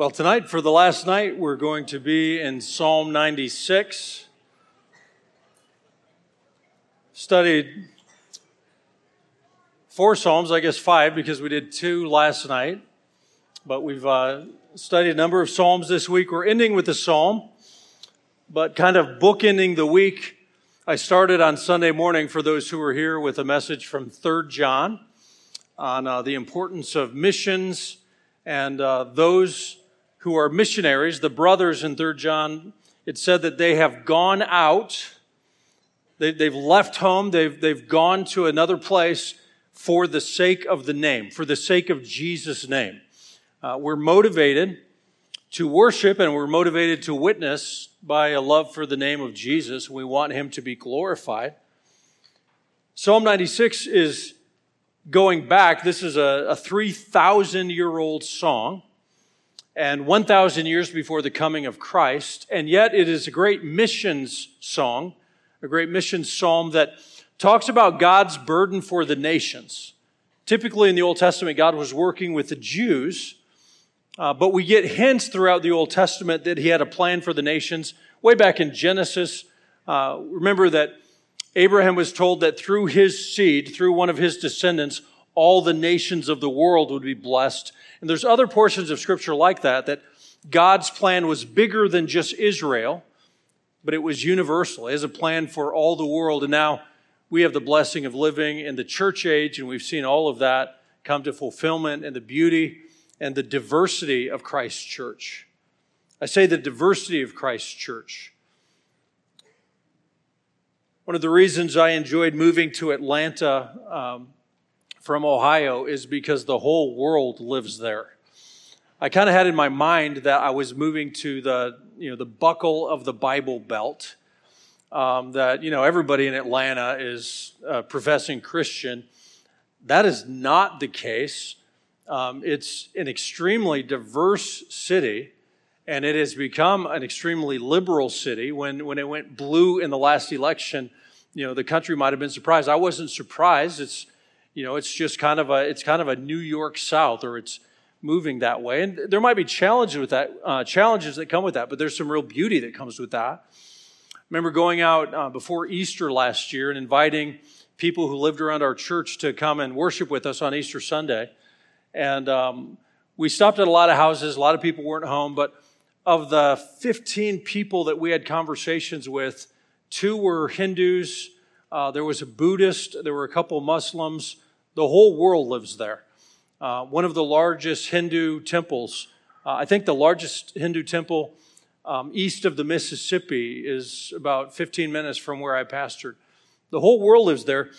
Well, tonight, for the last night, we're going to be in Psalm 96. Studied four Psalms, I guess five, because we did two last night. But we've uh, studied a number of Psalms this week. We're ending with the Psalm, but kind of bookending the week. I started on Sunday morning for those who were here with a message from 3 John on uh, the importance of missions and uh, those who are missionaries, the brothers in 3 John, it said that they have gone out, they, have left home, they've, they've gone to another place for the sake of the name, for the sake of Jesus' name. Uh, we're motivated to worship and we're motivated to witness by a love for the name of Jesus. We want him to be glorified. Psalm 96 is going back. This is a, a 3,000 year old song and 1,000 years before the coming of Christ. And yet it is a great missions song, a great missions psalm that talks about God's burden for the nations. Typically in the Old Testament, God was working with the Jews, uh, but we get hints throughout the Old Testament that He had a plan for the nations. Way back in Genesis, uh, remember that Abraham was told that through his seed, through one of his descendants, all the nations of the world would be blessed. And there's other portions of scripture like that, that God's plan was bigger than just Israel, but it was universal. It is a plan for all the world. And now we have the blessing of living in the church age, and we've seen all of that come to fulfillment and the beauty and the diversity of Christ's church. I say the diversity of Christ's church. One of the reasons I enjoyed moving to Atlanta um, from Ohio is because the whole world lives there. I kind of had in my mind that I was moving to the, you know, the buckle of the Bible Belt. Um, that, you know, everybody in Atlanta is uh, professing Christian. That is not the case. Um, it's an extremely diverse city, and it has become an extremely liberal city. When, when it went blue in the last election, you know, the country might have been surprised. I wasn't surprised. It's you know, it's just kind of a it's kind of a New York South, or it's moving that way. And there might be challenges with that, uh, challenges that come with that, but there's some real beauty that comes with that. Remember going out uh, before Easter last year and inviting people who lived around our church to come and worship with us on Easter Sunday. And um, we stopped at a lot of houses. A lot of people weren't home, but of the 15 people that we had conversations with, two were Hindus, uh, there was a Buddhist, there were a couple Muslims. The whole world lives there. Uh, one of the largest Hindu temples, uh, I think the largest Hindu temple um, east of the Mississippi is about 15 minutes from where I pastored. The whole world lives there.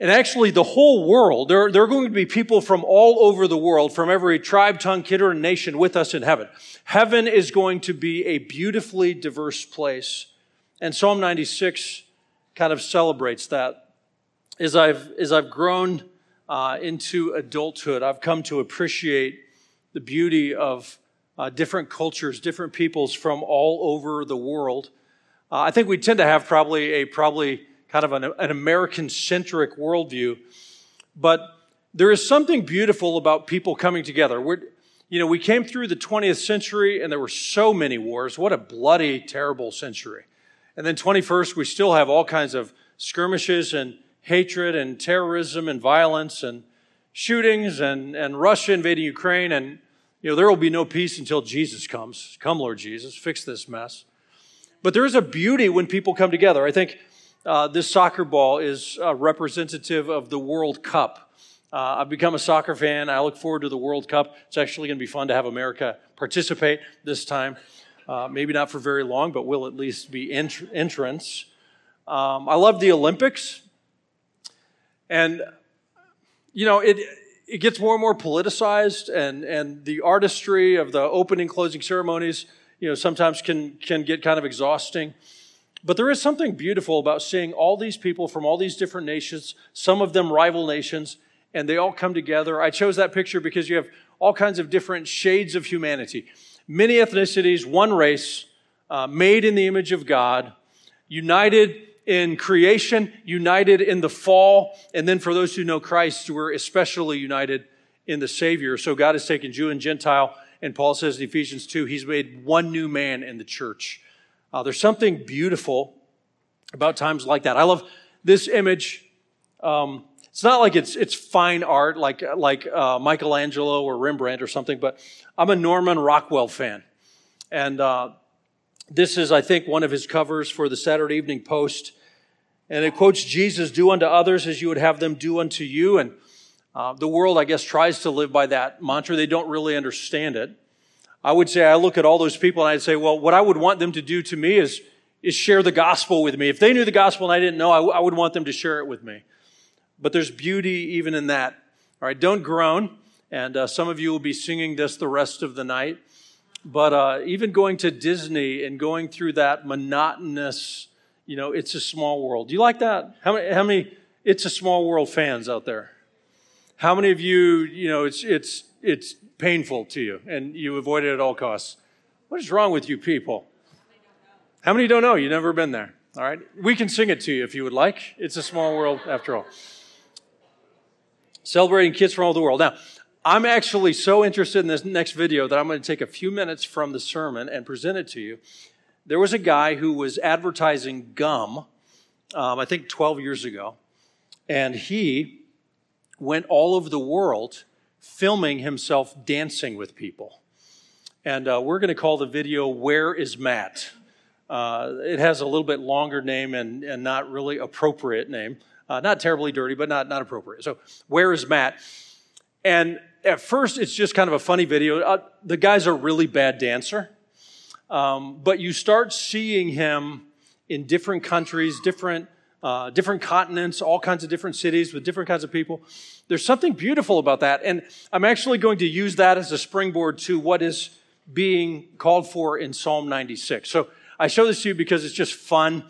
And actually, the whole world, there, there are going to be people from all over the world, from every tribe, tongue, kindred, and nation with us in heaven. Heaven is going to be a beautifully diverse place. And Psalm 96 kind of celebrates that. As I've, as I've grown uh, into adulthood, I've come to appreciate the beauty of uh, different cultures, different peoples from all over the world. Uh, I think we tend to have probably a probably kind of an, an American centric worldview, but there is something beautiful about people coming together. We're, you know, we came through the 20th century and there were so many wars. What a bloody, terrible century. And then 21st, we still have all kinds of skirmishes and hatred and terrorism and violence and shootings and, and Russia invading Ukraine. And, you know, there will be no peace until Jesus comes. Come, Lord Jesus, fix this mess. But there is a beauty when people come together. I think uh, this soccer ball is representative of the World Cup. Uh, I've become a soccer fan. I look forward to the World Cup. It's actually going to be fun to have America participate this time. Uh, maybe not for very long, but will at least be ent- entrance. Um, I love the Olympics. And, you know, it, it gets more and more politicized, and, and the artistry of the opening, closing ceremonies, you know, sometimes can, can get kind of exhausting. But there is something beautiful about seeing all these people from all these different nations, some of them rival nations, and they all come together. I chose that picture because you have all kinds of different shades of humanity many ethnicities, one race, uh, made in the image of God, united in creation, united in the fall, and then for those who know Christ, we're especially united in the Savior. So God has taken Jew and Gentile and Paul says in Ephesians 2, he's made one new man in the church. Uh, there's something beautiful about times like that. I love this image. Um, it's not like it's it's fine art like like uh, Michelangelo or Rembrandt or something, but I'm a Norman Rockwell fan, and uh, this is I think one of his covers for the Saturday Evening Post, and it quotes Jesus: "Do unto others as you would have them do unto you." And uh, the world, I guess, tries to live by that mantra. They don't really understand it. I would say I look at all those people and I'd say, well, what I would want them to do to me is is share the gospel with me. If they knew the gospel and I didn't know, I, w- I would want them to share it with me. But there's beauty even in that. All right, don't groan. And uh, some of you will be singing this the rest of the night. But uh, even going to Disney and going through that monotonous, you know, it's a small world. Do you like that? How many, how many it's a small world fans out there? How many of you, you know, it's, it's, it's painful to you and you avoid it at all costs? What is wrong with you people? How many don't know? You've never been there. All right. We can sing it to you if you would like. It's a small world after all celebrating kids from all the world. Now, I'm actually so interested in this next video that I'm going to take a few minutes from the sermon and present it to you. There was a guy who was advertising gum, um, I think 12 years ago, and he went all over the world filming himself dancing with people. And uh, we're going to call the video Where is Matt? Uh, it has a little bit longer name and, and not really appropriate name. Uh, not terribly dirty, but not, not appropriate. So, where is Matt? And at first, it's just kind of a funny video. Uh, the guy's a really bad dancer. Um, but you start seeing him in different countries, different, uh, different continents, all kinds of different cities with different kinds of people. There's something beautiful about that. And I'm actually going to use that as a springboard to what is being called for in Psalm 96. So I show this to you because it's just fun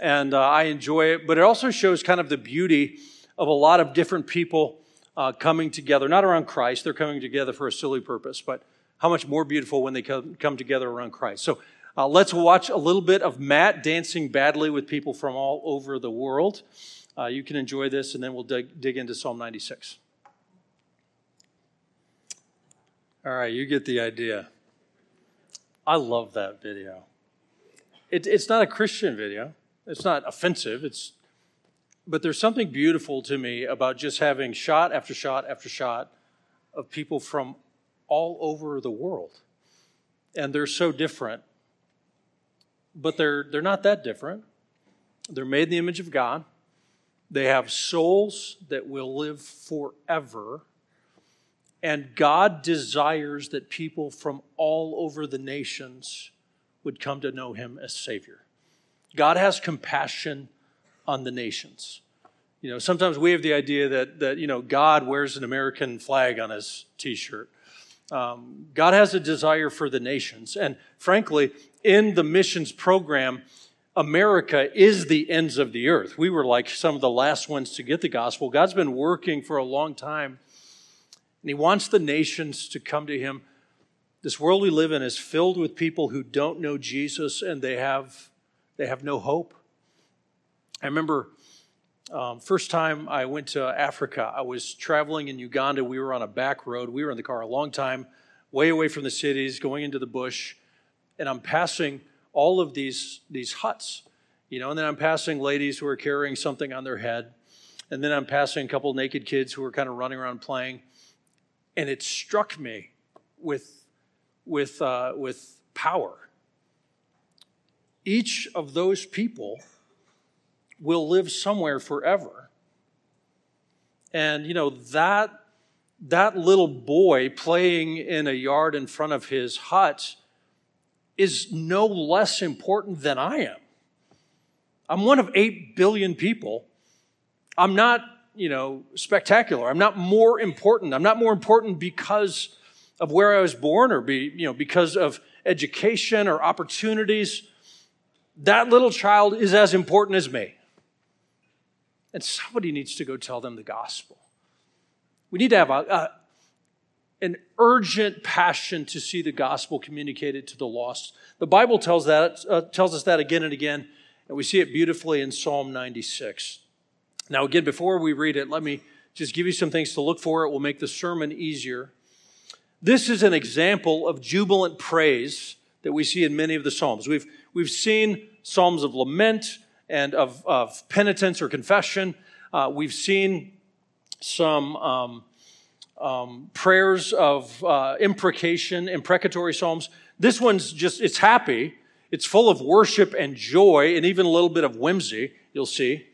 and uh, I enjoy it. But it also shows kind of the beauty of a lot of different people uh, coming together, not around Christ, they're coming together for a silly purpose, but how much more beautiful when they come, come together around Christ. So uh, let's watch a little bit of Matt dancing badly with people from all over the world. Uh, you can enjoy this, and then we'll dig, dig into Psalm 96. All right, you get the idea. I love that video. It, it's not a Christian video. It's not offensive. It's but there's something beautiful to me about just having shot after shot after shot of people from all over the world. And they're so different. But they're they're not that different. They're made in the image of God. They have souls that will live forever. And God desires that people from all over the nations would come to know him as Savior. God has compassion on the nations. You know, sometimes we have the idea that, that you know, God wears an American flag on his t shirt. Um, God has a desire for the nations. And frankly, in the missions program, America is the ends of the earth. We were like some of the last ones to get the gospel. God's been working for a long time, and He wants the nations to come to Him. This world we live in is filled with people who don't know Jesus and they have they have no hope. I remember um, first time I went to Africa, I was traveling in Uganda. We were on a back road. We were in the car a long time, way away from the cities, going into the bush, and I'm passing all of these these huts, you know, and then I'm passing ladies who are carrying something on their head, and then I'm passing a couple naked kids who are kind of running around playing, and it struck me with with uh, with power each of those people will live somewhere forever. And, you know, that, that little boy playing in a yard in front of his hut is no less important than I am. I'm one of 8 billion people. I'm not, you know, spectacular. I'm not more important. I'm not more important because of where I was born or be, you know, because of education or opportunities that little child is as important as me. And somebody needs to go tell them the gospel. We need to have a, a, an urgent passion to see the gospel communicated to the lost. The Bible tells, that, uh, tells us that again and again, and we see it beautifully in Psalm 96. Now, again, before we read it, let me just give you some things to look for. It will make the sermon easier. This is an example of jubilant praise that we see in many of the Psalms. We've, we've seen Psalms of lament and of, of penitence or confession. Uh, we've seen some um, um, prayers of uh, imprecation, imprecatory Psalms. This one's just, it's happy. It's full of worship and joy and even a little bit of whimsy, you'll see.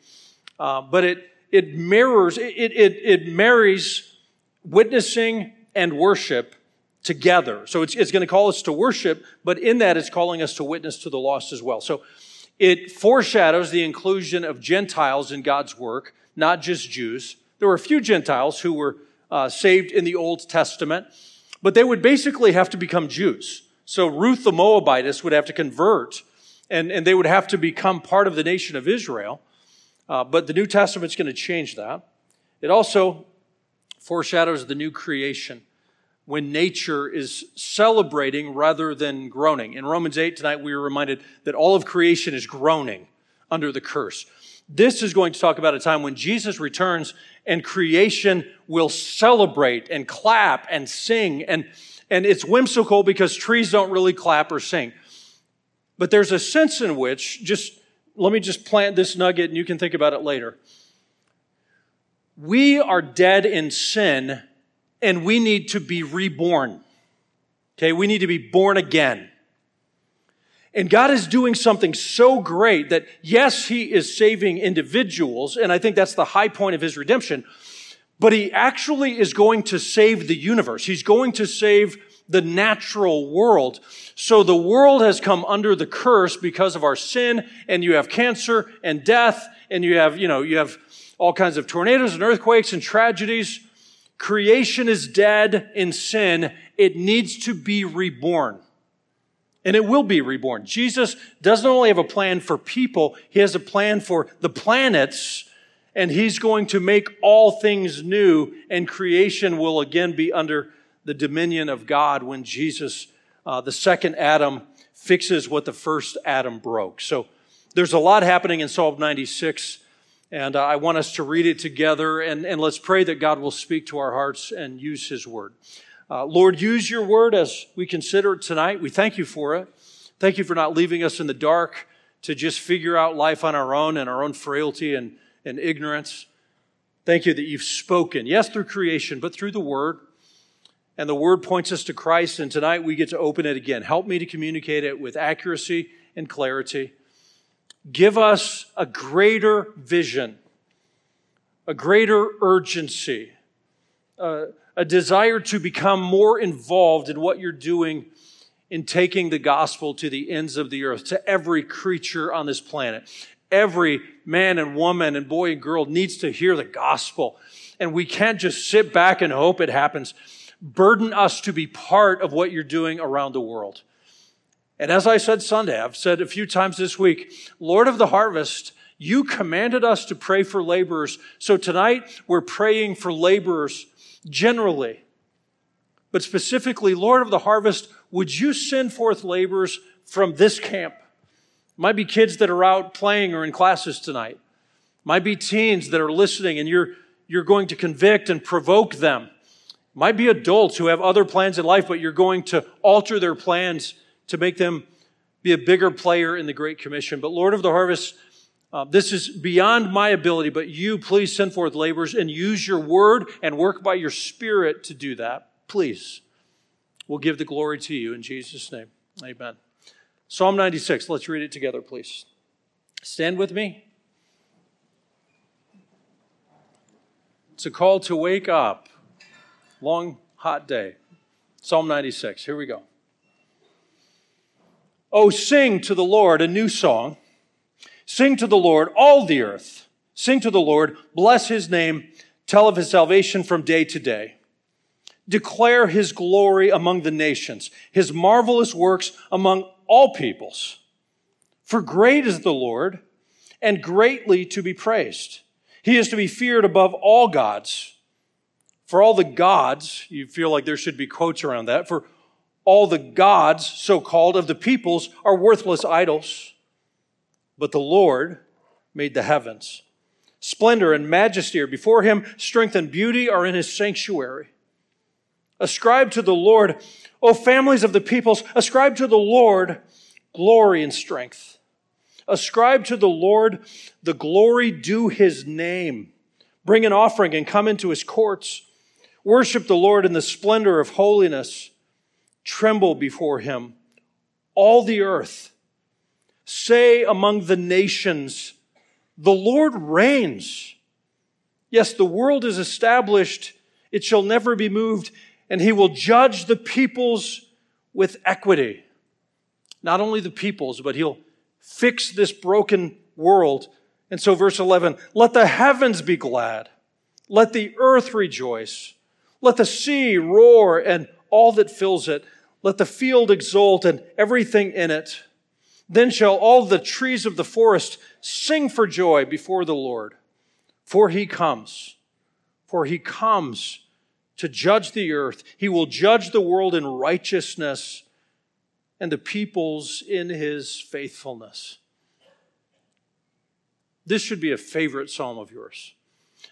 Uh, but it, it mirrors, it, it, it marries witnessing and worship together. So it's, it's going to call us to worship, but in that it's calling us to witness to the lost as well. So it foreshadows the inclusion of Gentiles in God's work, not just Jews. There were a few Gentiles who were uh, saved in the Old Testament, but they would basically have to become Jews. So Ruth the Moabitess would have to convert, and, and they would have to become part of the nation of Israel. Uh, but the New Testament's going to change that. It also foreshadows the new creation when nature is celebrating rather than groaning. In Romans 8 tonight, we were reminded that all of creation is groaning under the curse. This is going to talk about a time when Jesus returns and creation will celebrate and clap and sing. And, and it's whimsical because trees don't really clap or sing. But there's a sense in which, just let me just plant this nugget and you can think about it later. We are dead in sin and we need to be reborn. Okay, we need to be born again. And God is doing something so great that, yes, He is saving individuals, and I think that's the high point of His redemption, but He actually is going to save the universe. He's going to save the natural world. So the world has come under the curse because of our sin, and you have cancer and death, and you have, you know, you have all kinds of tornadoes and earthquakes and tragedies. Creation is dead in sin. It needs to be reborn. And it will be reborn. Jesus doesn't only have a plan for people, he has a plan for the planets, and he's going to make all things new, and creation will again be under the dominion of God when Jesus, uh, the second Adam, fixes what the first Adam broke. So there's a lot happening in Psalm 96. And uh, I want us to read it together and, and let's pray that God will speak to our hearts and use His word. Uh, Lord, use your word as we consider it tonight. We thank you for it. Thank you for not leaving us in the dark to just figure out life on our own and our own frailty and, and ignorance. Thank you that you've spoken, yes, through creation, but through the word. And the word points us to Christ, and tonight we get to open it again. Help me to communicate it with accuracy and clarity give us a greater vision, a greater urgency, uh, a desire to become more involved in what you're doing in taking the gospel to the ends of the earth, to every creature on this planet. Every man and woman and boy and girl needs to hear the gospel. And we can't just sit back and hope it happens. Burden us to be part of what you're doing around the world. And as I said Sunday, I've said a few times this week, Lord of the harvest, you commanded us to pray for laborers. So tonight we're praying for laborers generally. But specifically, Lord of the harvest, would you send forth laborers from this camp? Might be kids that are out playing or in classes tonight. Might be teens that are listening and you're, you're going to convict and provoke them. Might be adults who have other plans in life, but you're going to alter their plans to make them be a bigger player in the Great Commission. But Lord of the harvest, uh, this is beyond my ability, but you please send forth laborers and use your word and work by your spirit to do that. Please. We'll give the glory to you in Jesus' name. Amen. Psalm 96. Let's read it together, please. Stand with me. It's a call to wake up. Long, hot day. Psalm 96. Here we go. Oh, sing to the Lord a new song. Sing to the Lord, all the earth. Sing to the Lord, bless his name, tell of his salvation from day to day. Declare his glory among the nations, his marvelous works among all peoples. For great is the Lord, and greatly to be praised. He is to be feared above all gods. For all the gods, you feel like there should be quotes around that, for all the gods, so called, of the peoples are worthless idols. But the Lord made the heavens. Splendor and majesty are before him, strength and beauty are in his sanctuary. Ascribe to the Lord, O families of the peoples, ascribe to the Lord glory and strength. Ascribe to the Lord the glory due his name. Bring an offering and come into his courts. Worship the Lord in the splendor of holiness. Tremble before him, all the earth. Say among the nations, the Lord reigns. Yes, the world is established. It shall never be moved and he will judge the peoples with equity. Not only the peoples, but he'll fix this broken world. And so, verse 11 let the heavens be glad, let the earth rejoice, let the sea roar and all that fills it, let the field exult and everything in it. Then shall all the trees of the forest sing for joy before the Lord. For he comes, for he comes to judge the earth. He will judge the world in righteousness and the peoples in his faithfulness. This should be a favorite psalm of yours.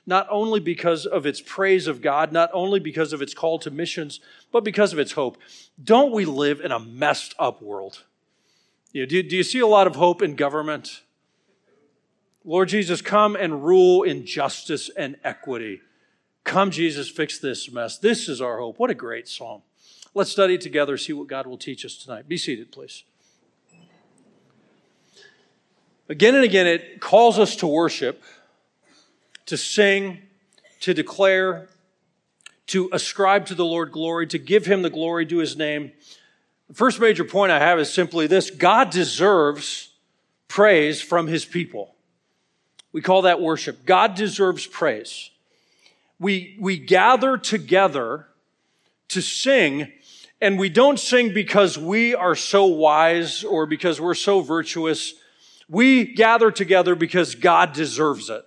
Not only because of its praise of God, not only because of its call to missions, but because of its hope. Don't we live in a messed up world? You know, do, do you see a lot of hope in government? Lord Jesus, come and rule in justice and equity. Come, Jesus, fix this mess. This is our hope. What a great psalm. Let's study together, see what God will teach us tonight. Be seated, please. Again and again, it calls us to worship, to sing, to declare, to ascribe to the Lord glory, to give him the glory due his name. The first major point I have is simply this God deserves praise from his people. We call that worship. God deserves praise we, we gather together to sing, and we don't sing because we are so wise or because we're so virtuous. We gather together because God deserves it.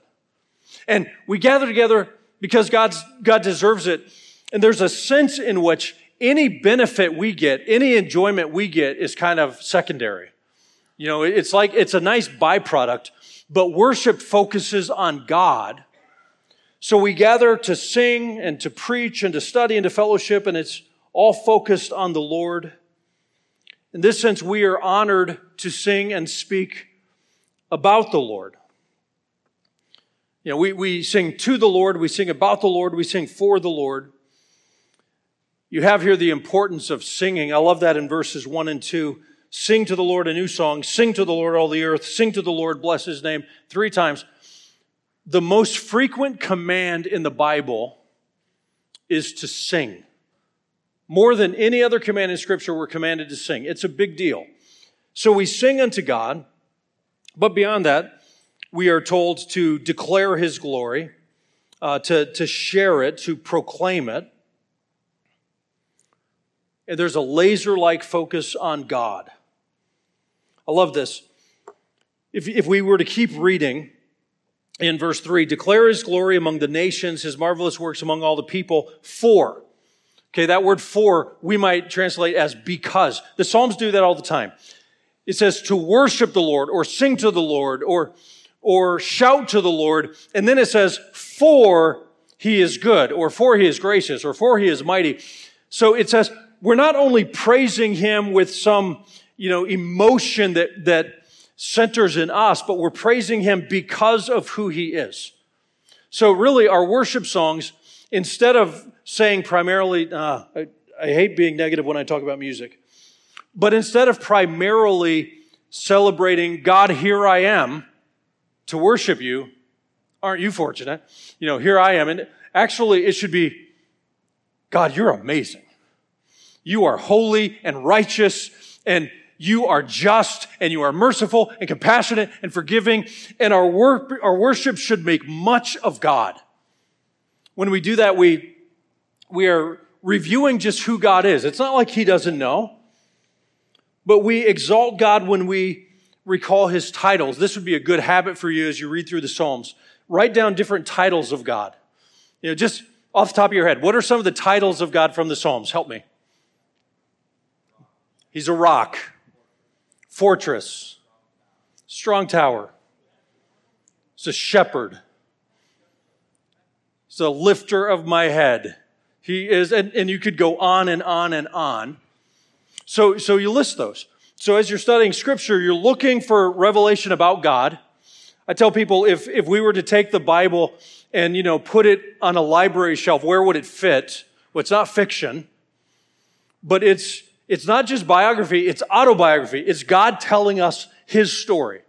And we gather together because God's, God deserves it. And there's a sense in which any benefit we get, any enjoyment we get is kind of secondary. You know, it's like, it's a nice byproduct, but worship focuses on God so we gather to sing and to preach and to study and to fellowship, and it's all focused on the Lord. In this sense, we are honored to sing and speak about the Lord. You know, we, we sing to the Lord, we sing about the Lord, we sing for the Lord. You have here the importance of singing. I love that in verses 1 and 2. Sing to the Lord a new song. Sing to the Lord all the earth. Sing to the Lord, bless his name. Three times the most frequent command in the Bible is to sing. More than any other command in Scripture, we're commanded to sing. It's a big deal. So we sing unto God, but beyond that, we are told to declare His glory, uh, to, to share it, to proclaim it. And there's a laser like focus on God. I love this. If, if we were to keep reading, in verse 3 declare his glory among the nations, his marvelous works among all the people. For. Okay, that word for we might translate as because. The Psalms do that all the time. It says to worship the Lord or sing to the Lord or, or shout to the Lord. And then it says for he is good or for he is gracious or for he is mighty. So it says we're not only praising him with some, you know, emotion that, that centers in us, but we're praising him because of who he is. So really our worship songs, instead of saying primarily, uh, I, I hate being negative when I talk about music, but instead of primarily celebrating God, here I am to worship you, aren't you fortunate? You know, here I am. And actually it should be, God, you're amazing. You are holy and righteous and you are just and you are merciful and compassionate and forgiving. And our work, our worship should make much of God. When we do that, we, we are reviewing just who God is. It's not like he doesn't know, but we exalt God when we recall his titles. This would be a good habit for you as you read through the Psalms. Write down different titles of God. You know, just off the top of your head, what are some of the titles of God from the Psalms? Help me. He's a rock fortress, strong tower. He's a shepherd. He's a lifter of my head. He is, and, and you could go on and on and on. So, so you list those. So as you're studying scripture, you're looking for revelation about God. I tell people if, if we were to take the Bible and, you know, put it on a library shelf, where would it fit? Well, it's not fiction, but it's, it's not just biography, it's autobiography. It's God telling us his story.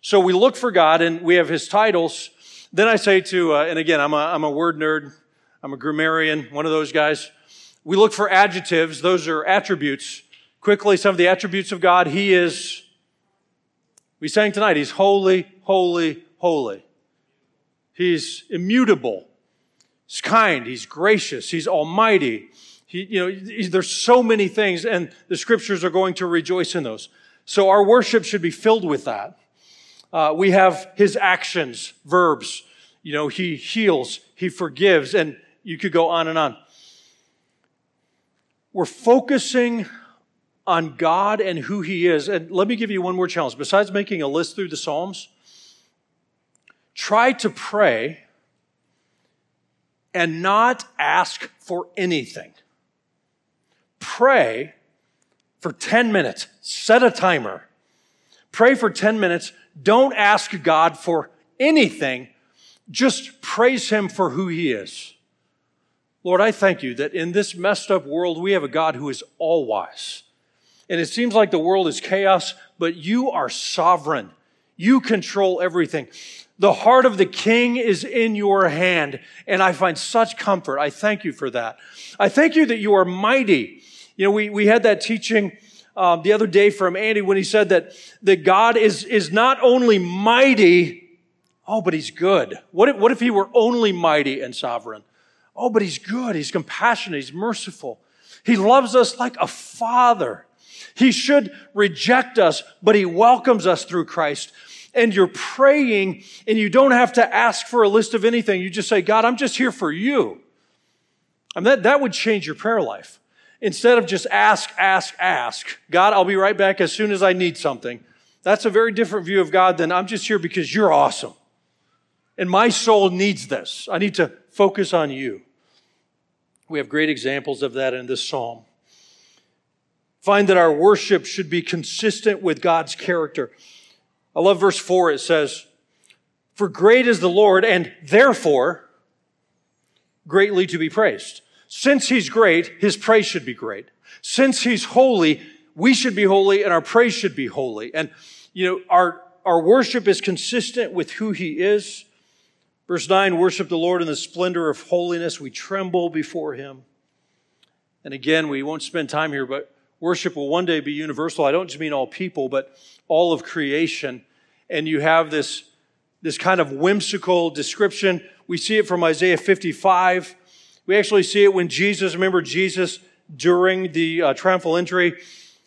So we look for God and we have his titles. Then I say to, uh, and again, I'm a, I'm a word nerd. I'm a grammarian, one of those guys. We look for adjectives. Those are attributes. Quickly, some of the attributes of God. He is, we sang tonight, He's holy, holy, holy. He's immutable. He's kind. He's gracious. He's almighty. He, you know, there's so many things, and the scriptures are going to rejoice in those. So our worship should be filled with that. Uh, we have his actions, verbs. You know, he heals, he forgives, and you could go on and on. We're focusing on God and who He is. And let me give you one more challenge. Besides making a list through the Psalms, try to pray and not ask for anything. Pray for 10 minutes. Set a timer. Pray for 10 minutes. Don't ask God for anything. Just praise Him for who He is. Lord, I thank you that in this messed up world, we have a God who is all wise. And it seems like the world is chaos, but you are sovereign. You control everything. The heart of the king is in your hand, and I find such comfort. I thank you for that. I thank you that you are mighty. You know, we, we had that teaching um, the other day from Andy when he said that, that God is, is not only mighty, oh, but he's good. What if, what if he were only mighty and sovereign? Oh, but he's good. He's compassionate. He's merciful. He loves us like a father. He should reject us, but he welcomes us through Christ. And you're praying and you don't have to ask for a list of anything. You just say, God, I'm just here for you. And that, that would change your prayer life. Instead of just ask, ask, ask, God, I'll be right back as soon as I need something. That's a very different view of God than I'm just here because you're awesome. And my soul needs this. I need to focus on you. We have great examples of that in this psalm find that our worship should be consistent with God's character. I love verse 4. It says, For great is the Lord, and therefore greatly to be praised. Since he's great, his praise should be great. Since he's holy, we should be holy and our praise should be holy. And, you know, our, our worship is consistent with who he is. Verse 9, worship the Lord in the splendor of holiness. We tremble before him. And again, we won't spend time here, but worship will one day be universal. I don't just mean all people, but all of creation. And you have this, this kind of whimsical description. We see it from Isaiah 55. We actually see it when Jesus, remember Jesus during the uh, triumphal entry,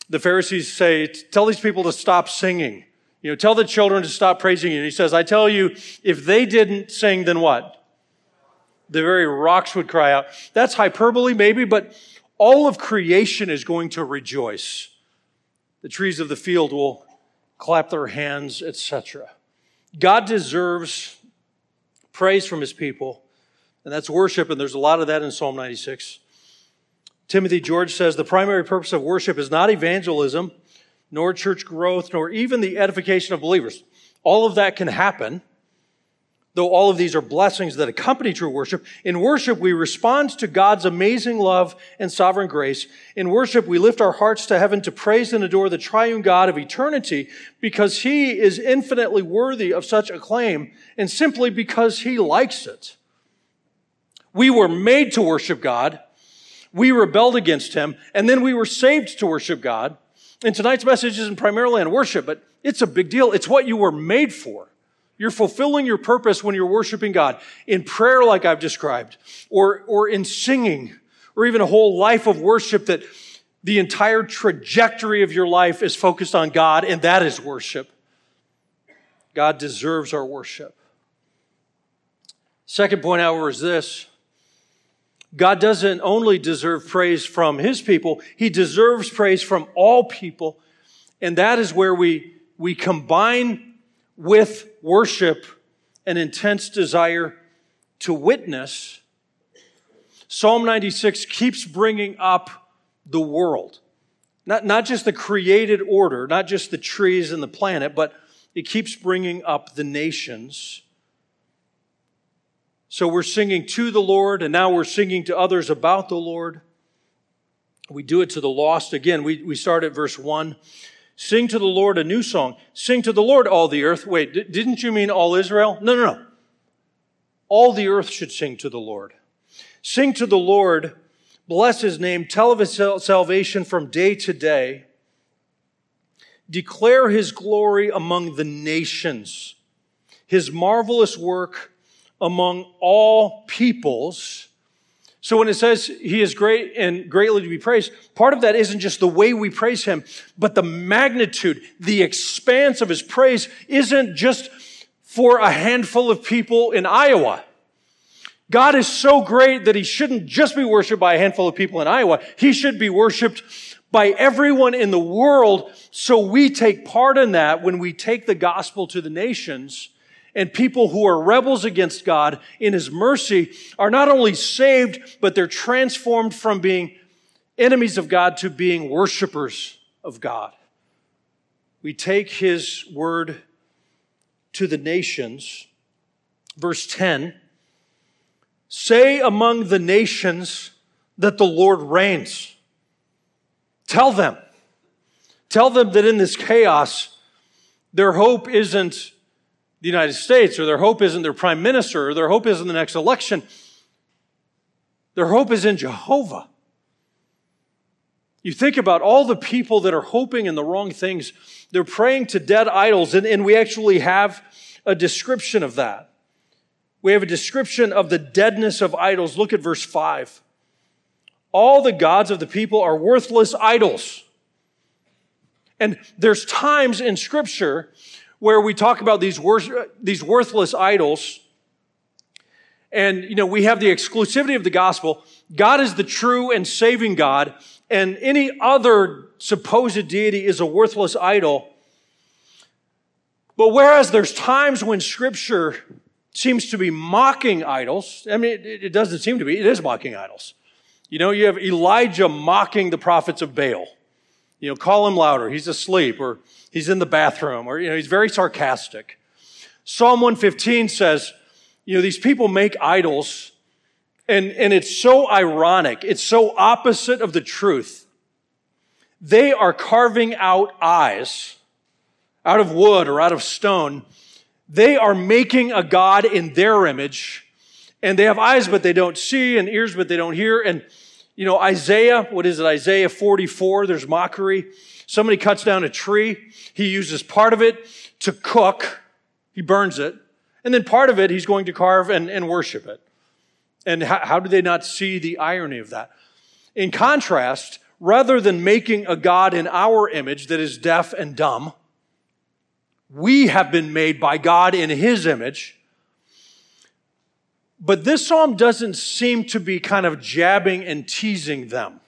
the Pharisees say, tell these people to stop singing. You know, tell the children to stop praising you. And he says, I tell you, if they didn't sing, then what? The very rocks would cry out. That's hyperbole, maybe, but all of creation is going to rejoice. The trees of the field will clap their hands, etc. God deserves praise from his people, and that's worship, and there's a lot of that in Psalm 96. Timothy George says the primary purpose of worship is not evangelism, nor church growth, nor even the edification of believers. All of that can happen though all of these are blessings that accompany true worship, in worship we respond to God's amazing love and sovereign grace. In worship we lift our hearts to heaven to praise and adore the triune God of eternity because he is infinitely worthy of such acclaim and simply because he likes it. We were made to worship God. We rebelled against him and then we were saved to worship God. And tonight's message isn't primarily on worship, but it's a big deal. It's what you were made for. You're fulfilling your purpose when you're worshiping God in prayer, like I've described, or, or in singing, or even a whole life of worship that the entire trajectory of your life is focused on God, and that is worship. God deserves our worship. Second point, however, is this God doesn't only deserve praise from his people, he deserves praise from all people. And that is where we, we combine with worship an intense desire to witness. Psalm 96 keeps bringing up the world. Not, not just the created order, not just the trees and the planet, but it keeps bringing up the nations. So we're singing to the Lord, and now we're singing to others about the Lord. We do it to the lost. Again, we, we start at verse 1. Sing to the Lord a new song. Sing to the Lord, all the earth. Wait, d- didn't you mean all Israel? No, no, no. All the earth should sing to the Lord. Sing to the Lord, bless his name, tell of his salvation from day to day. Declare his glory among the nations, his marvelous work among all peoples. So when it says he is great and greatly to be praised, part of that isn't just the way we praise him, but the magnitude, the expanse of his praise isn't just for a handful of people in Iowa. God is so great that he shouldn't just be worshiped by a handful of people in Iowa. He should be worshiped by everyone in the world. So we take part in that when we take the gospel to the nations and people who are rebels against God in His mercy are not only saved, but they're transformed from being enemies of God to being worshipers of God. We take His word to the nations. Verse 10 Say among the nations that the Lord reigns. Tell them. Tell them that in this chaos, their hope isn't the United States, or their hope isn't their prime minister, or their hope isn't the next election. Their hope is in Jehovah. You think about all the people that are hoping in the wrong things. They're praying to dead idols, and, and we actually have a description of that. We have a description of the deadness of idols. Look at verse 5. All the gods of the people are worthless idols. And there's times in Scripture where we talk about these, wor- these worthless idols. And, you know, we have the exclusivity of the gospel. God is the true and saving God, and any other supposed deity is a worthless idol. But whereas there's times when scripture seems to be mocking idols, I mean, it, it doesn't seem to be, it is mocking idols. You know, you have Elijah mocking the prophets of Baal. You know, call him louder. He's asleep or he's in the bathroom or, you know, he's very sarcastic. Psalm 115 says, you know, these people make idols and, and it's so ironic. It's so opposite of the truth. They are carving out eyes out of wood or out of stone. They are making a God in their image and they have eyes, but they don't see and ears, but they don't hear. And you know, Isaiah, what is it? Isaiah 44, there's mockery. Somebody cuts down a tree. He uses part of it to cook. He burns it. And then part of it he's going to carve and, and worship it. And how, how do they not see the irony of that? In contrast, rather than making a God in our image that is deaf and dumb, we have been made by God in his image but this psalm doesn't seem to be kind of jabbing and teasing them.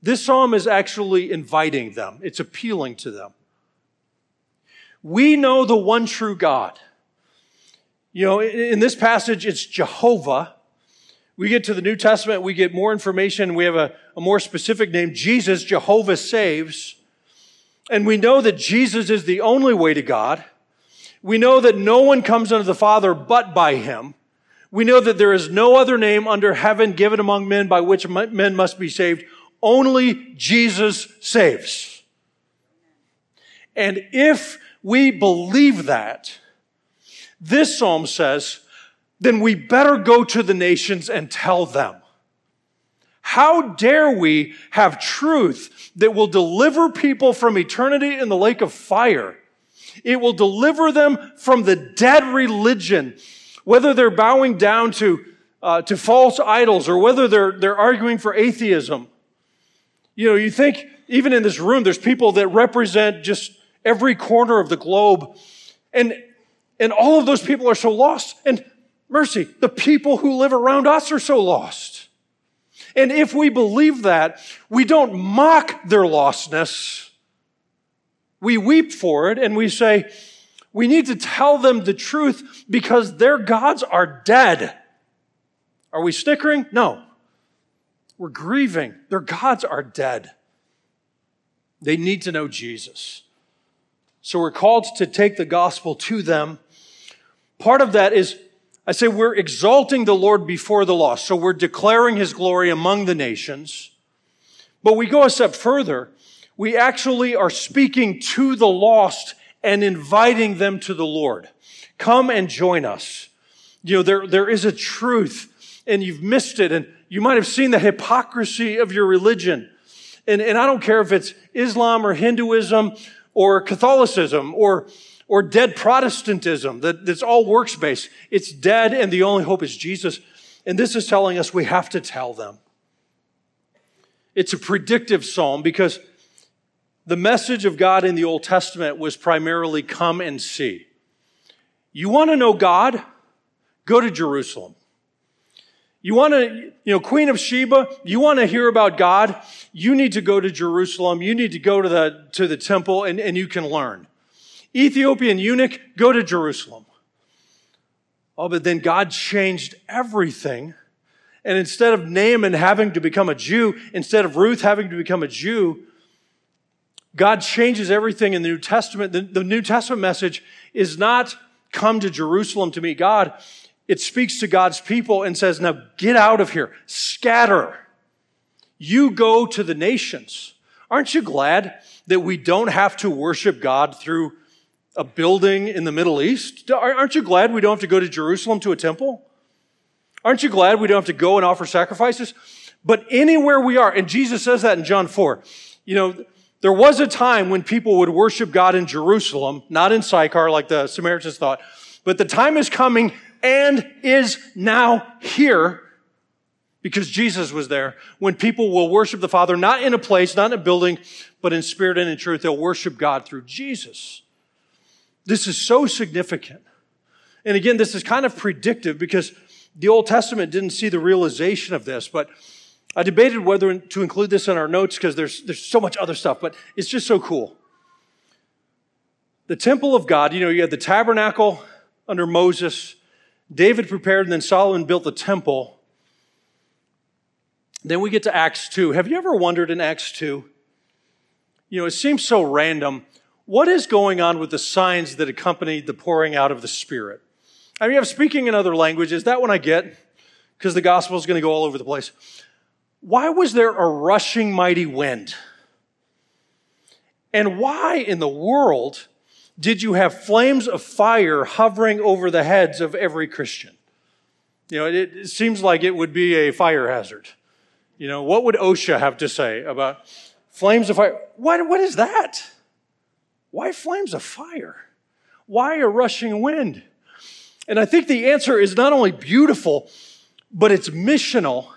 This psalm is actually inviting them, it's appealing to them. We know the one true God. You know, in this passage, it's Jehovah. We get to the New Testament, we get more information. We have a, a more specific name Jesus, Jehovah saves. And we know that Jesus is the only way to God. We know that no one comes unto the Father but by him. We know that there is no other name under heaven given among men by which men must be saved. Only Jesus saves. And if we believe that, this psalm says, then we better go to the nations and tell them. How dare we have truth that will deliver people from eternity in the lake of fire? It will deliver them from the dead religion whether they're bowing down to, uh, to false idols or whether they're, they're arguing for atheism. You know, you think even in this room, there's people that represent just every corner of the globe. And, and all of those people are so lost. And mercy, the people who live around us are so lost. And if we believe that, we don't mock their lostness. We weep for it and we say, we need to tell them the truth because their gods are dead. Are we snickering? No. We're grieving. Their gods are dead. They need to know Jesus. So we're called to take the gospel to them. Part of that is, I say, we're exalting the Lord before the lost. So we're declaring his glory among the nations. But we go a step further. We actually are speaking to the lost and inviting them to the Lord. Come and join us. You know, there, there is a truth and you've missed it and you might have seen the hypocrisy of your religion. And, and I don't care if it's Islam or Hinduism or Catholicism or, or dead Protestantism that, that's all works based. It's dead and the only hope is Jesus. And this is telling us we have to tell them. It's a predictive psalm because the message of God in the Old Testament was primarily come and see. You want to know God? Go to Jerusalem. You want to, you know, Queen of Sheba, you want to hear about God? You need to go to Jerusalem. You need to go to the, to the temple and, and you can learn. Ethiopian eunuch, go to Jerusalem. Oh, but then God changed everything. And instead of Naaman having to become a Jew, instead of Ruth having to become a Jew, God changes everything in the New Testament. The, the New Testament message is not come to Jerusalem to meet God it speaks to God's people and says, now get out of here, scatter. You go to the nations. Aren't you glad that we don't have to worship God through a building in the Middle East? Aren't you glad we don't have to go to Jerusalem to a temple? Aren't you glad we don't have to go and offer sacrifices? But anywhere we are, and Jesus says that in John 4, you know, there was a time when people would worship God in Jerusalem, not in Sychar like the Samaritans thought, but the time is coming and is now here because Jesus was there. When people will worship the Father, not in a place, not in a building, but in spirit and in truth, they'll worship God through Jesus. This is so significant. And again, this is kind of predictive because the Old Testament didn't see the realization of this, but I debated whether to include this in our notes because there's, there's so much other stuff, but it's just so cool. The temple of God, you know, you had the tabernacle under Moses, David prepared and then Solomon built the temple. Then we get to Acts 2. Have you ever wondered in Acts 2? You know, it seems so random. What is going on with the signs that accompanied the pouring out of the Spirit? I mean, I'm speaking in other languages. That one I get because the gospel is going to go all over the place. Why was there a rushing mighty wind? And why in the world did you have flames of fire hovering over the heads of every Christian? You know, it, it, seems like it would be a fire hazard. You know, what would OSHA have to say about flames of fire? What, what is that? Why flames of fire? Why a rushing wind? And I think the answer is not only beautiful, but it's missional.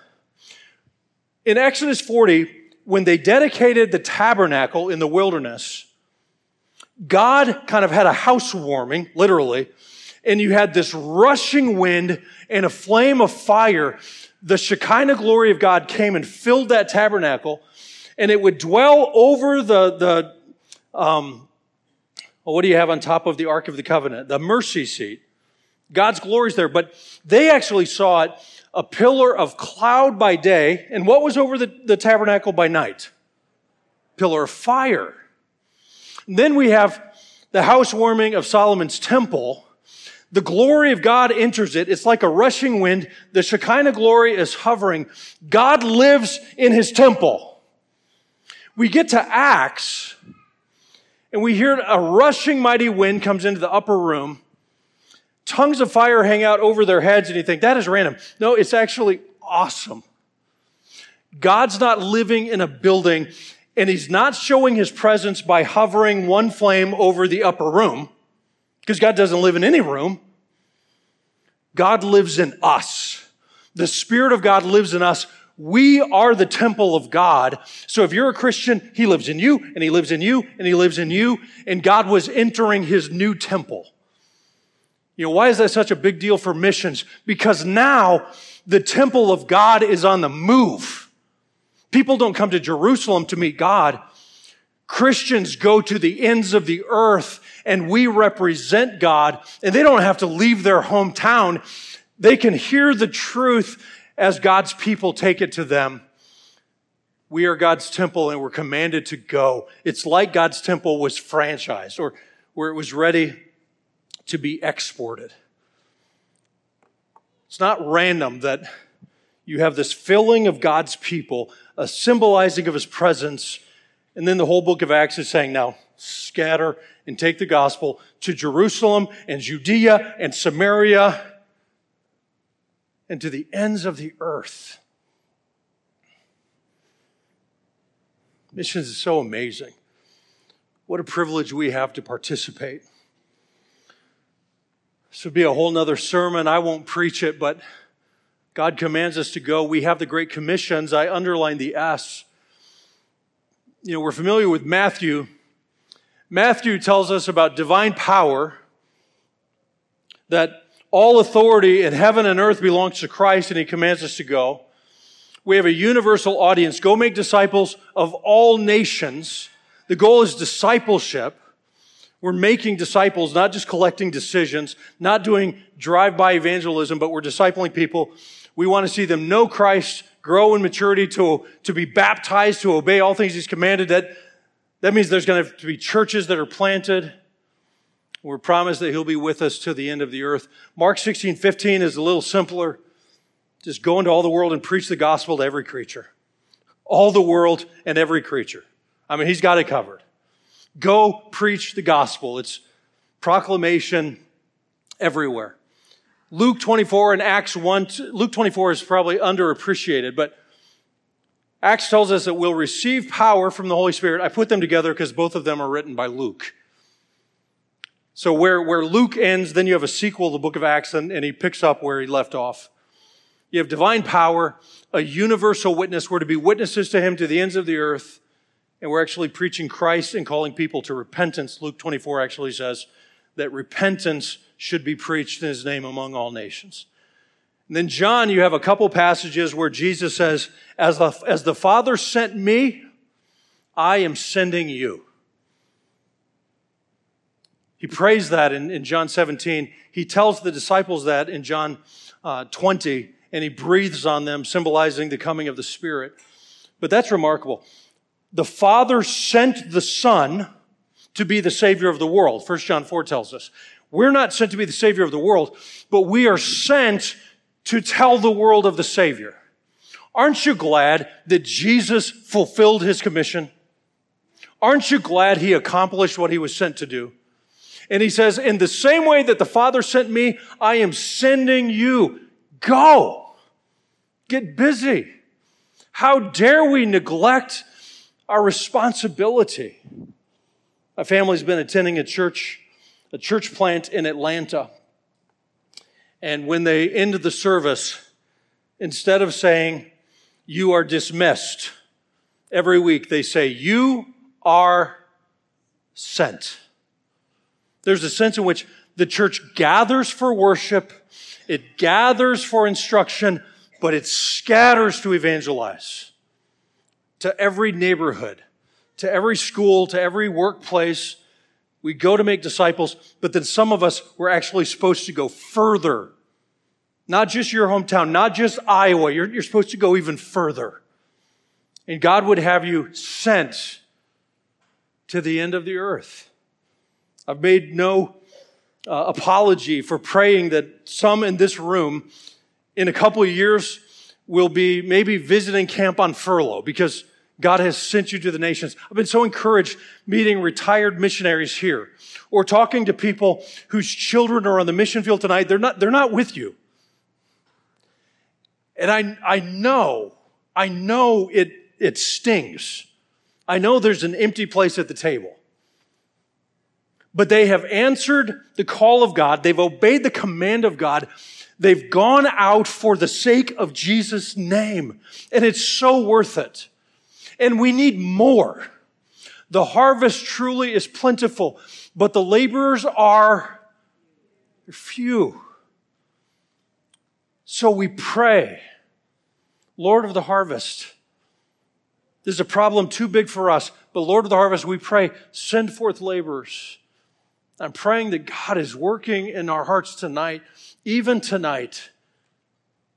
In Exodus 40, when they dedicated the tabernacle in the wilderness, God kind of had a housewarming, literally, and you had this rushing wind and a flame of fire. The Shekinah glory of God came and filled that tabernacle, and it would dwell over the, the um, well, what do you have on top of the Ark of the Covenant? The mercy seat. God's glory's there, but they actually saw it a pillar of cloud by day, and what was over the, the tabernacle by night? Pillar of fire. Then we have the housewarming of Solomon's temple. The glory of God enters it. It's like a rushing wind. The Shekinah glory is hovering. God lives in his temple. We get to Acts and we hear a rushing mighty wind comes into the upper room. Tongues of fire hang out over their heads and you think that is random. No, it's actually awesome. God's not living in a building and he's not showing his presence by hovering one flame over the upper room, because God doesn't live in any room. God lives in us. The Spirit of God lives in us. We are the temple of God. So if you're a Christian, He lives in you, and He lives in you, and He lives in you, and God was entering His new temple. You know, why is that such a big deal for missions? Because now the temple of God is on the move. People don't come to Jerusalem to meet God. Christians go to the ends of the earth and we represent God and they don't have to leave their hometown. They can hear the truth as God's people take it to them. We are God's temple and we're commanded to go. It's like God's temple was franchised or where it was ready to be exported. It's not random that you have this filling of God's people, a symbolizing of his presence, and then the whole book of Acts is saying, now scatter and take the gospel to Jerusalem and Judea and Samaria and to the ends of the earth. Missions is so amazing. What a privilege we have to participate. This would be a whole nother sermon. I won't preach it, but God commands us to go. We have the Great Commissions. I underline the S. You know, we're familiar with Matthew. Matthew tells us about divine power, that all authority in heaven and earth belongs to Christ, and he commands us to go. We have a universal audience. Go make disciples of all nations. The goal is discipleship. We're making disciples, not just collecting decisions, not doing drive-by evangelism, but we're discipling people. We want to see them know Christ, grow in maturity to, to be baptized, to obey all things He's commanded. That, that means there's going to, have to be churches that are planted. We're promised that He'll be with us to the end of the earth. Mark 16, 15 is a little simpler. Just go into all the world and preach the gospel to every creature. All the world and every creature. I mean, He's got it covered. Go preach the gospel. It's proclamation everywhere. Luke 24 and Acts 1, Luke 24 is probably underappreciated, but Acts tells us that we'll receive power from the Holy Spirit. I put them together because both of them are written by Luke. So where, where Luke ends, then you have a sequel, the book of Acts, and, and he picks up where he left off. You have divine power, a universal witness. We're to be witnesses to him to the ends of the earth. And we're actually preaching Christ and calling people to repentance. Luke 24 actually says that repentance should be preached in his name among all nations. And then John, you have a couple passages where Jesus says, as the, as the Father sent me, I am sending you. He prays that in, in John 17. He tells the disciples that in John uh, 20, and he breathes on them, symbolizing the coming of the Spirit. But that's remarkable the Father sent the Son to be the Savior of the world. 1 John 4 tells us. We're not sent to be the Savior of the world, but we are sent to tell the world of the Savior. Aren't you glad that Jesus fulfilled his commission? Aren't you glad he accomplished what he was sent to do? And he says, in the same way that the Father sent me, I am sending you. Go. Get busy. How dare we neglect our responsibility. My family's been attending a church, a church plant in Atlanta. And when they ended the service, instead of saying, you are dismissed, every week they say, you are sent. There's a sense in which the church gathers for worship, it gathers for instruction, but it scatters to evangelize to every neighborhood, to every school, to every workplace. We go to make disciples, but then some of us, we're actually supposed to go further. Not just your hometown, not just Iowa. You're, you're supposed to go even further. And God would have you sent to the end of the earth. I've made no uh, apology for praying that some in this room in a couple of years will be maybe visiting camp on furlough because God has sent you to the nations. I've been so encouraged meeting retired missionaries here or talking to people whose children are on the mission field tonight. They're not, they're not with you. And I, I know, I know it, it stings. I know there's an empty place at the table. But they have answered the call of God. They've obeyed the command of God. They've gone out for the sake of Jesus' name. And it's so worth it and we need more. The harvest truly is plentiful, but the laborers are few. So we pray, Lord of the harvest, This is a problem too big for us, but Lord of the harvest, we pray, send forth laborers. I'm praying that God is working in our hearts tonight, even tonight,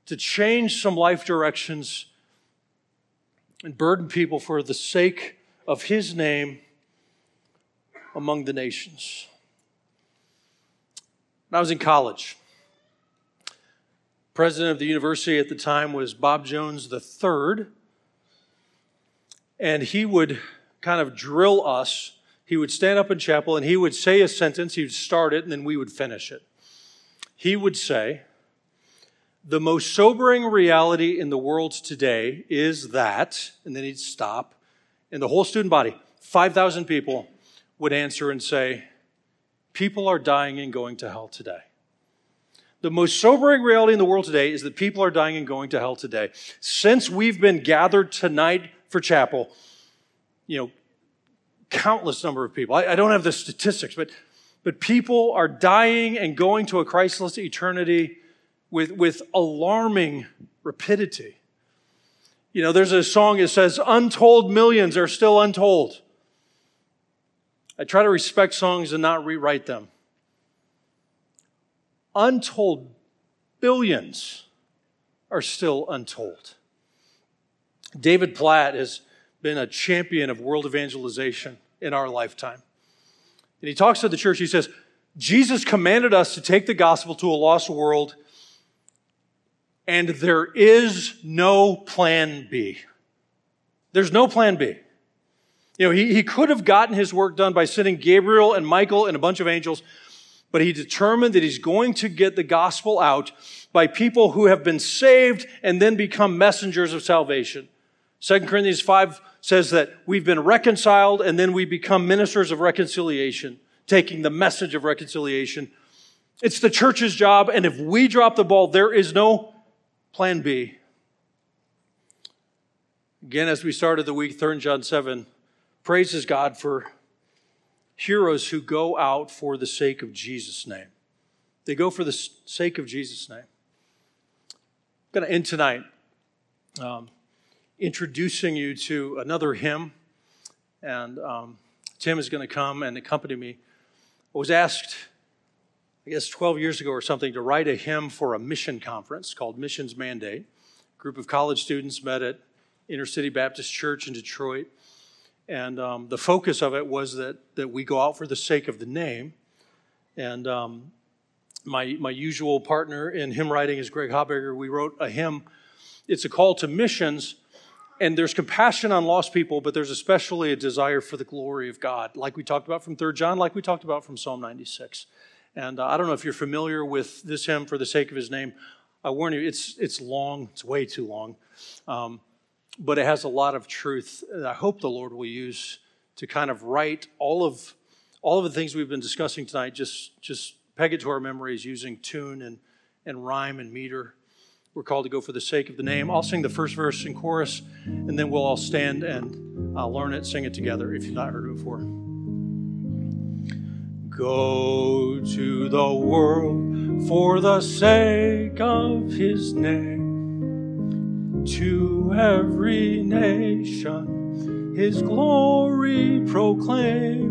to change some life directions and burden people for the sake of his name among the nations. When I was in college, president of the university at the time was Bob Jones III, and he would kind of drill us. He would stand up in chapel and he would say a sentence, he would start it, and then we would finish it. He would say, The most sobering reality in the world today is that, and then he'd stop, and the whole student body, 5,000 people, would answer and say, People are dying and going to hell today. The most sobering reality in the world today is that people are dying and going to hell today. Since we've been gathered tonight for chapel, you know, countless number of people. I, I don't have the statistics, but but people are dying and going to a Christless eternity with, with alarming rapidity. You know, there's a song that says, Untold millions are still untold. I try to respect songs and not rewrite them. Untold billions are still untold. David Platt has been a champion of world evangelization in our lifetime. And he talks to the church, he says, Jesus commanded us to take the gospel to a lost world, and there is no plan B. There's no plan B. You know, he, he could have gotten his work done by sending Gabriel and Michael and a bunch of angels, but he determined that he's going to get the gospel out by people who have been saved and then become messengers of salvation. 2 Corinthians 5 says that we've been reconciled and then we become ministers of reconciliation, taking the message of reconciliation. It's the church's job, and if we drop the ball, there is no plan B. Again, as we started the week, 3 John 7 praises God for heroes who go out for the sake of Jesus' name. They go for the sake of Jesus' name. I'm going to end tonight. Um, introducing you to another hymn. And um, Tim is going to come and accompany me. I was asked, I guess 12 years ago or something, to write a hymn for a mission conference called Missions Mandate. A group of college students met at Inner City Baptist Church in Detroit. And um, the focus of it was that, that we go out for the sake of the name. And um, my, my usual partner in hymn writing is Greg Habegger. We wrote a hymn. It's a call to missions and there's compassion on lost people, but there's especially a desire for the glory of God, like we talked about from 3 John, like we talked about from Psalm 96. And uh, I don't know if you're familiar with this hymn for the sake of his name. I warn you, it's, it's long, it's way too long, um, but it has a lot of truth that I hope the Lord will use to kind of write all of, all of the things we've been discussing tonight, just, just peg it to our memories using tune and, and rhyme and meter we're called to go for the sake of the name. I'll sing the first verse in chorus, and then we'll all stand and uh, learn it, sing it together if you've not heard it before. Go to the world for the sake of his name, to every nation his glory proclaim.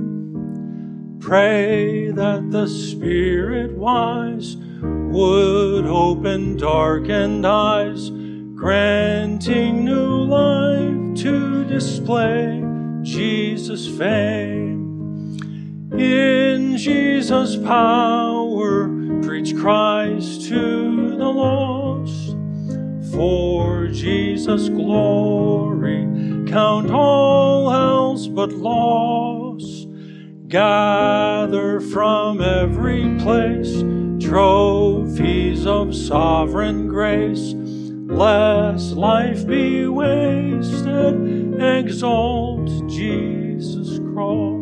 Pray that the Spirit wise would open darkened eyes, granting new life to display Jesus' fame. In Jesus' power, preach Christ to the lost. For Jesus' glory, count all else but loss. Gather from every place trophies of sovereign grace, lest life be wasted, exalt Jesus' cross.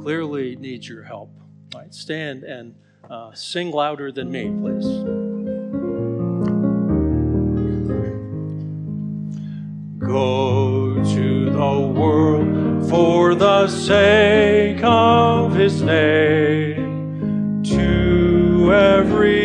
Clearly needs your help. All right, stand and uh, sing louder than me, please. Go to the world for the sake of his name to every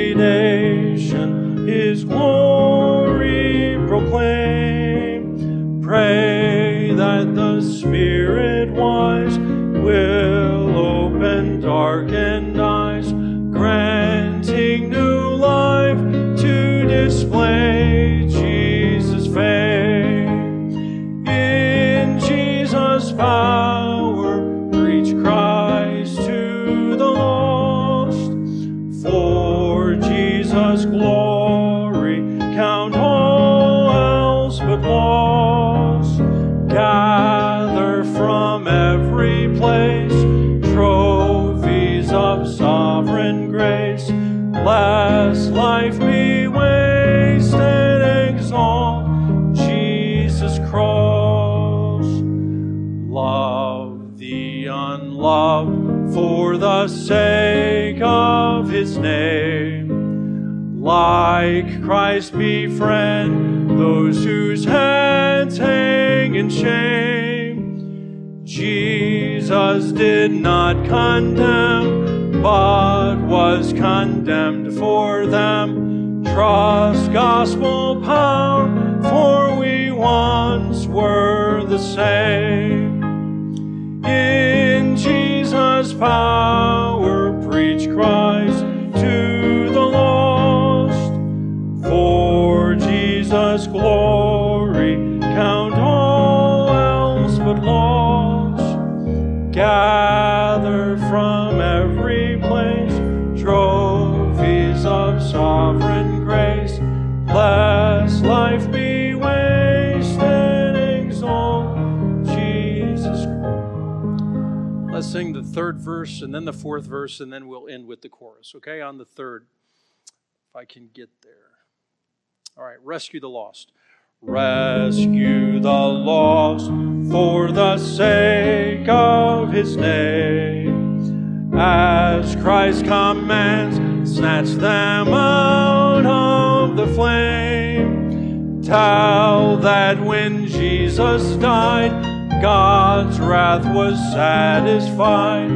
loss. Gather from every place trophies of sovereign grace. Lest life be wasted, exalt Jesus' cross. Love the unloved for the sake of his name. Like Christ befriend those whose heads hang in shame. Jesus did not condemn, but was condemned for them. Trust gospel power, for we once were the same. In Jesus' power, preach Christ third verse and then the fourth verse, and then we'll end with the chorus, okay? On the third, if I can get there. All right, rescue the lost. Rescue the lost for the sake of his name. As Christ commands, snatch them out of the flame. Tell that when Jesus died, God's wrath was satisfied.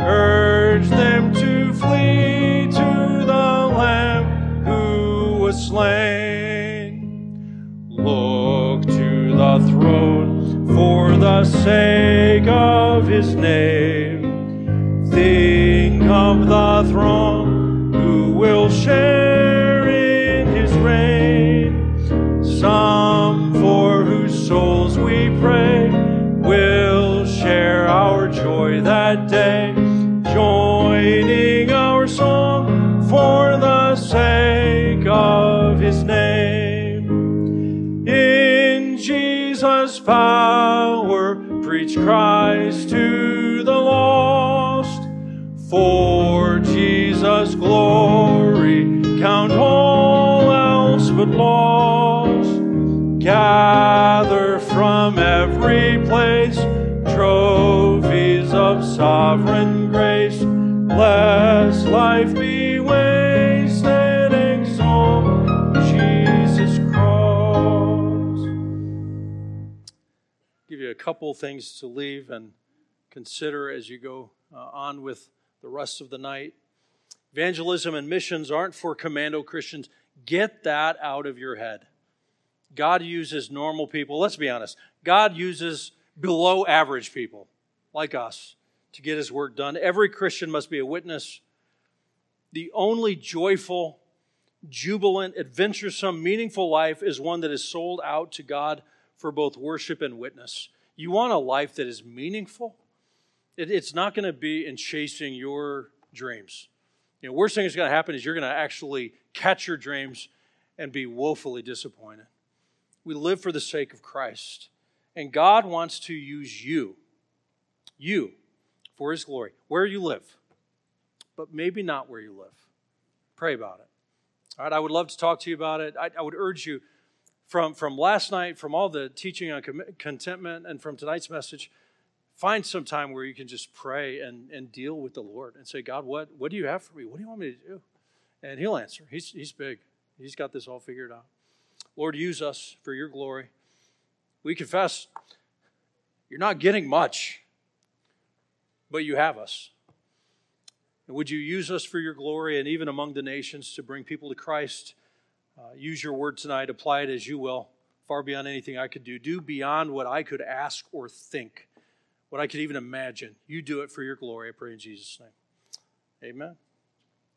Urge them to flee to the Lamb who was slain. Look to the throne for the sake of his name. Think of the throne who will share in his reign. Some for whose souls we pray will share our joy that day, joining our song for the sake of his name. In Jesus' power, preach Christ to the lost. For Jesus' glory, count all else but loss. Gather from every place trophies of sovereign grace. Lest life be wasted, exalt Jesus cross. Give you a couple things to leave and consider as you go uh, on with the rest of the night. Evangelism and missions aren't for commando Christians. Get that out of your head. God uses normal people. Let's be honest. God uses below average people like us to get his work done. Every Christian must be a witness. The only joyful, jubilant, adventuresome, meaningful life is one that is sold out to God for both worship and witness. You want a life that is meaningful? It, it's not going to be in chasing your dreams. You know, worst thing that's going to happen is you're going to actually catch your dreams and be woefully disappointed. We live for the sake of Christ. And God wants to use you, you, for His glory, where you live, but maybe not where you live. Pray about it. All right, I would love to talk to you about it. I, I would urge you from, from last night, from all the teaching on com- contentment, and from tonight's message, find some time where you can just pray and, and deal with the Lord and say, God, what, what do you have for me? What do you want me to do? And He'll answer. He's, he's big, He's got this all figured out. Lord, use us for your glory. We confess you're not getting much, but you have us. And would you use us for your glory and even among the nations to bring people to Christ? Uh, use your word tonight, apply it as you will, far beyond anything I could do. Do beyond what I could ask or think, what I could even imagine. You do it for your glory, I pray in Jesus' name. Amen.